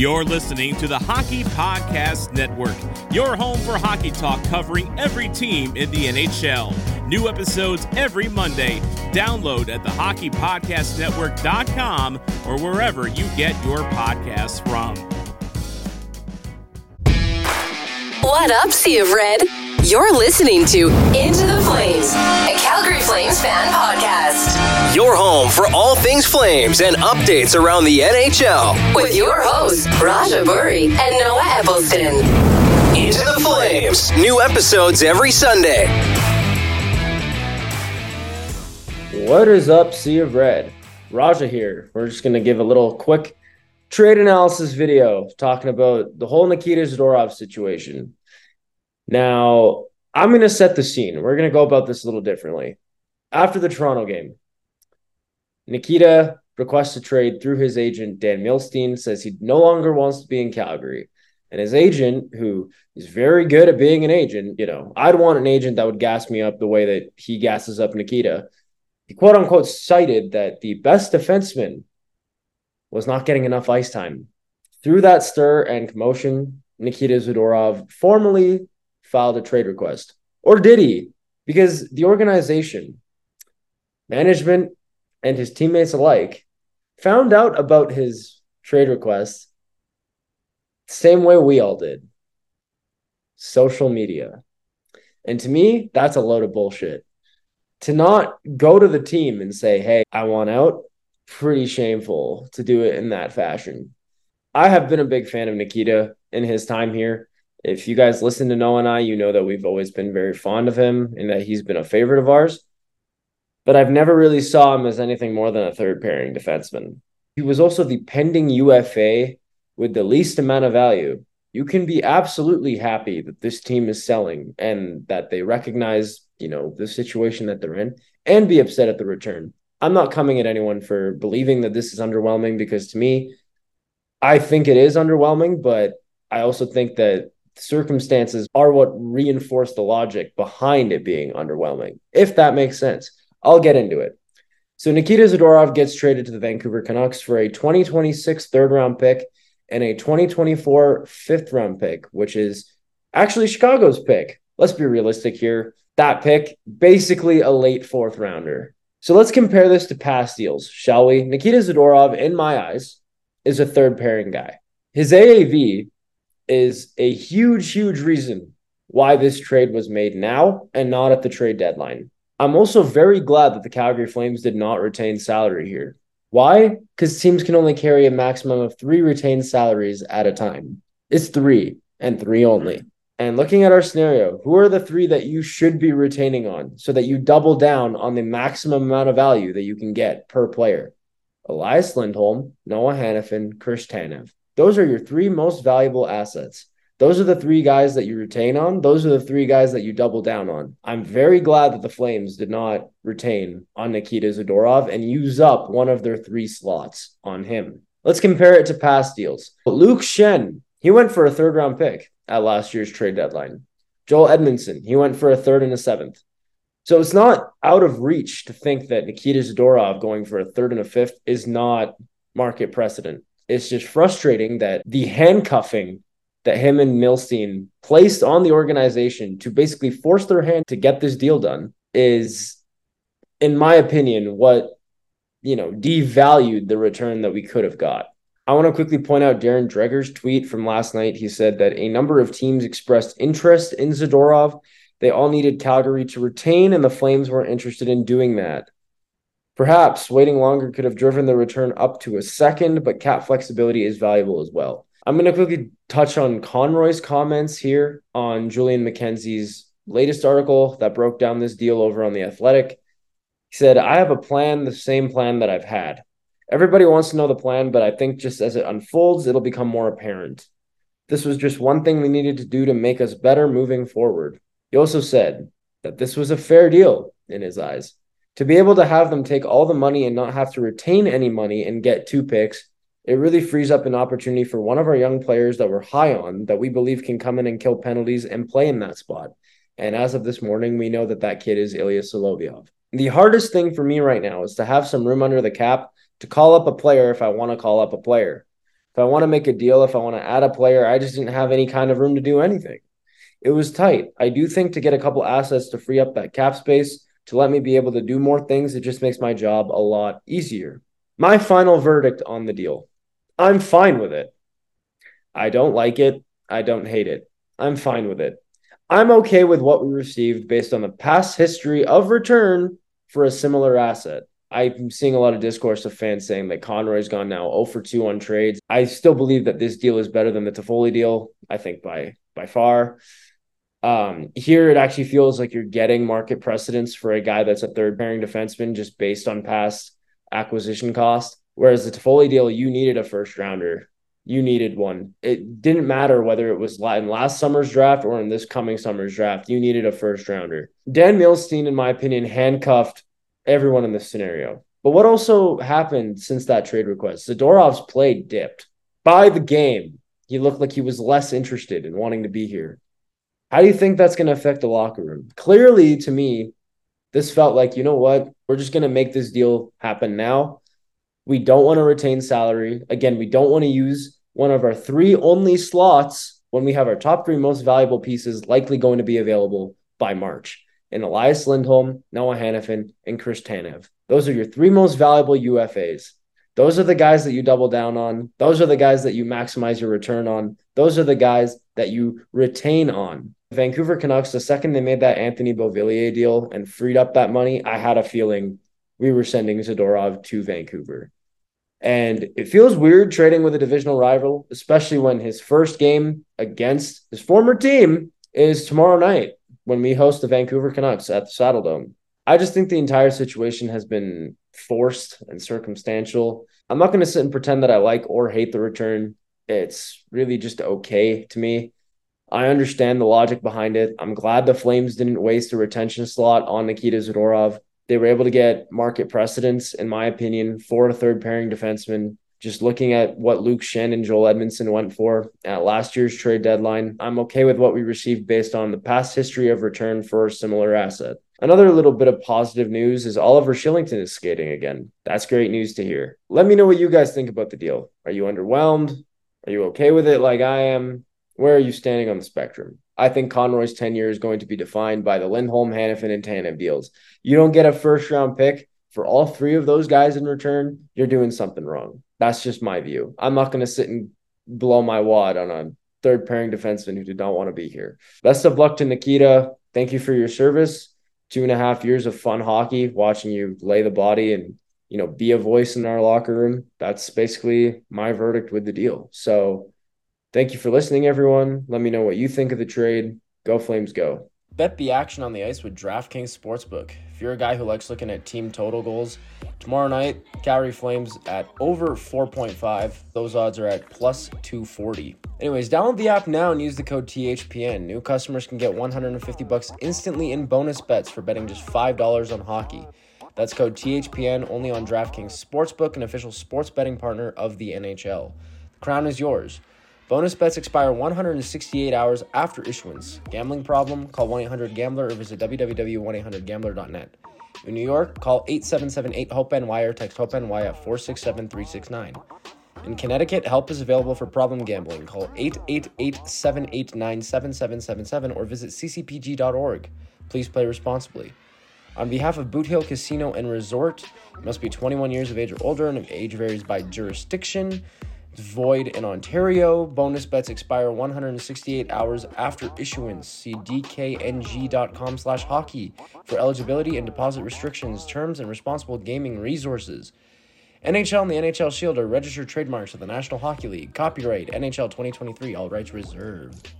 You're listening to the Hockey Podcast Network, your home for hockey talk covering every team in the NHL. New episodes every Monday. Download at the hockeypodcastnetwork.com or wherever you get your podcasts from. What up, Sea of Red? You're listening to Into the Flames, a Calgary Flames fan podcast. Your home for all things Flames and updates around the NHL. With your hosts, Raja Boury and Noah Eppleston. Into the Flames. New episodes every Sunday. What is up, Sea of Red? Raja here. We're just going to give a little quick trade analysis video talking about the whole Nikita Zadorov situation. Now, I'm going to set the scene. We're going to go about this a little differently. After the Toronto game, Nikita requests a trade through his agent, Dan Milstein, says he no longer wants to be in Calgary. And his agent, who is very good at being an agent, you know, I'd want an agent that would gas me up the way that he gasses up Nikita. He quote unquote cited that the best defenseman was not getting enough ice time. Through that stir and commotion, Nikita Zadorov formally filed a trade request. Or did he? Because the organization, management, and his teammates alike found out about his trade request same way we all did social media. And to me, that's a load of bullshit. To not go to the team and say, hey, I want out, pretty shameful to do it in that fashion. I have been a big fan of Nikita in his time here. If you guys listen to Noah and I, you know that we've always been very fond of him and that he's been a favorite of ours. But I've never really saw him as anything more than a third pairing defenseman. He was also the pending UFA with the least amount of value. You can be absolutely happy that this team is selling and that they recognize, you know, the situation that they're in and be upset at the return. I'm not coming at anyone for believing that this is underwhelming because to me, I think it is underwhelming, but I also think that circumstances are what reinforce the logic behind it being underwhelming, if that makes sense. I'll get into it. So Nikita Zadorov gets traded to the Vancouver Canucks for a 2026 third round pick and a 2024 fifth round pick, which is actually Chicago's pick. Let's be realistic here. That pick, basically a late fourth rounder. So let's compare this to past deals, shall we? Nikita Zadorov, in my eyes, is a third pairing guy. His AAV is a huge, huge reason why this trade was made now and not at the trade deadline. I'm also very glad that the Calgary Flames did not retain salary here. Why? Because teams can only carry a maximum of three retained salaries at a time. It's three and three only. And looking at our scenario, who are the three that you should be retaining on so that you double down on the maximum amount of value that you can get per player? Elias Lindholm, Noah Hanifin, Chris Tanev. Those are your three most valuable assets. Those are the three guys that you retain on. Those are the three guys that you double down on. I'm very glad that the Flames did not retain on Nikita Zadorov and use up one of their three slots on him. Let's compare it to past deals. Luke Schenn, he went for a third round pick at last year's trade deadline. Joel Edmondson, he went for a third and a seventh. So it's not out of reach to think that Nikita Zadorov going for a third and a fifth is not market precedent. It's just frustrating that the handcuffing that him and Milstein placed on the organization to basically force their hand to get this deal done is, in my opinion, what you know devalued the return that we could have got. I want to quickly point out Darren Dreger's tweet from last night. He said that a number of teams expressed interest in Zadorov. They all needed Calgary to retain, and the Flames weren't interested in doing that. Perhaps waiting longer could have driven the return up to a second, but cap flexibility is valuable as well. I'm going to quickly touch on Conroy's comments here on Julian McKenzie's latest article that broke down this deal over on The Athletic. He said, I have a plan, the same plan that I've had. Everybody wants to know the plan, but I think just as it unfolds, it'll become more apparent. This was just one thing we needed to do to make us better moving forward. He also said that this was a fair deal in his eyes to be able to have them take all the money and not have to retain any money and get two picks, it really frees up an opportunity for one of our young players that we're high on that we believe can come in and kill penalties and play in that spot. And as of this morning, we know that that kid is Ilya Solovyov. The hardest thing for me right now is to have some room under the cap to call up a player if I want to call up a player. If I want to make a deal, if I want to add a player, I just didn't have any kind of room to do anything. It was tight. I do think to get a couple assets to free up that cap space to let me be able to do more things, it just makes my job a lot easier. My final verdict on the deal I'm fine with it. I don't like it. I don't hate it. I'm fine with it. I'm okay with what we received based on the past history of return for a similar asset. I'm seeing a lot of discourse of fans saying that Conroy's gone now 0 for 2 on trades. I still believe that this deal is better than the Toffoli deal. I think by by far. Um, here it actually feels like you're getting market precedence for a guy that's a third pairing defenseman just based on past acquisition cost. Whereas the Toffoli deal, you needed a first rounder you needed one. It didn't matter whether it was in last summer's draft or in this coming summer's draft. You needed a first rounder. Dan Milstein, in my opinion, handcuffed everyone in this scenario. But what also happened since that trade request? Zadorov's play dipped. By the game, he looked like he was less interested in wanting to be here. How do you think that's going to affect the locker room? Clearly, to me, this felt like, you know what? We're just going to make this deal happen now. We don't want to retain salary. Again, we don't want to use one of our three only slots when we have our top three most valuable pieces likely going to be available by March. And Elias Lindholm, Noah Hanifin, and Chris Tanev. Those are your three most valuable UFAs. Those are the guys that you double down on. Those are the guys that you maximize your return on. Those are the guys that you retain on. Vancouver Canucks, the second they made that Anthony Beauvillier deal and freed up that money, I had a feeling we were sending Zadorov to Vancouver. And it feels weird trading with a divisional rival, especially when his first game against his former team is tomorrow night when we host the Vancouver Canucks at the Saddledome. I just think the entire situation has been forced and circumstantial. I'm not going to sit and pretend that I like or hate the return. It's really just okay to me. I understand the logic behind it. I'm glad the Flames didn't waste a retention slot on Nikita Zadorov they were able to get market precedence, in my opinion, for a third pairing defenseman. Just looking at what Luke Schenn and Joel Edmondson went for at last year's trade deadline, I'm okay with what we received based on the past history of return for a similar asset. Another little bit of positive news is Oliver Kylington is skating again. That's great news to hear. Let me know what you guys think about the deal. Are you underwhelmed? Are you okay with it like I am? Where are you standing on the spectrum? I think Conroy's tenure is going to be defined by the Lindholm, Hanifin, and Tanev deals. You don't get a first round pick for all three of those guys in return, you're doing something wrong. That's just my view. I'm not going to sit and blow my wad on a third pairing defenseman who did not want to be here. Best of luck to Nikita. Thank you for your service. Two and a half years of fun hockey, watching you lay the body and you know be a voice in our locker room. That's basically my verdict with the deal. So Thank you for listening, everyone. Let me know what you think of the trade. Go Flames, go. Bet the action on the ice with DraftKings Sportsbook. If you're a guy who likes looking at team total goals, tomorrow night, Calgary Flames at over 4.5. Those odds are at plus 240. Anyways, download the app now and use the code THPN. New customers can get 150 bucks instantly in bonus bets for betting just $5 on hockey. That's code THPN only on DraftKings Sportsbook, an official sports betting partner of the NHL. The crown is yours. Bonus bets expire 168 hours after issuance. Gambling problem? Call 1 800 Gambler or visit www.1800Gambler.net. In New York, call 8778 HOPE NY or text HOPE NY at 467 369. In Connecticut, help is available for problem gambling. Call 888 789 7777 or visit ccpg.org. Please play responsibly. On behalf of Boot Hill Casino and Resort, you must be 21 years of age or older, and age varies by jurisdiction void in Ontario. Bonus bets expire 168 hours after issuance. See dkng.com slash hockey for eligibility and deposit restrictions, terms, and responsible gaming resources. NHL and the NHL Shield are registered trademarks of the National Hockey League. Copyright NHL 2023, all rights reserved.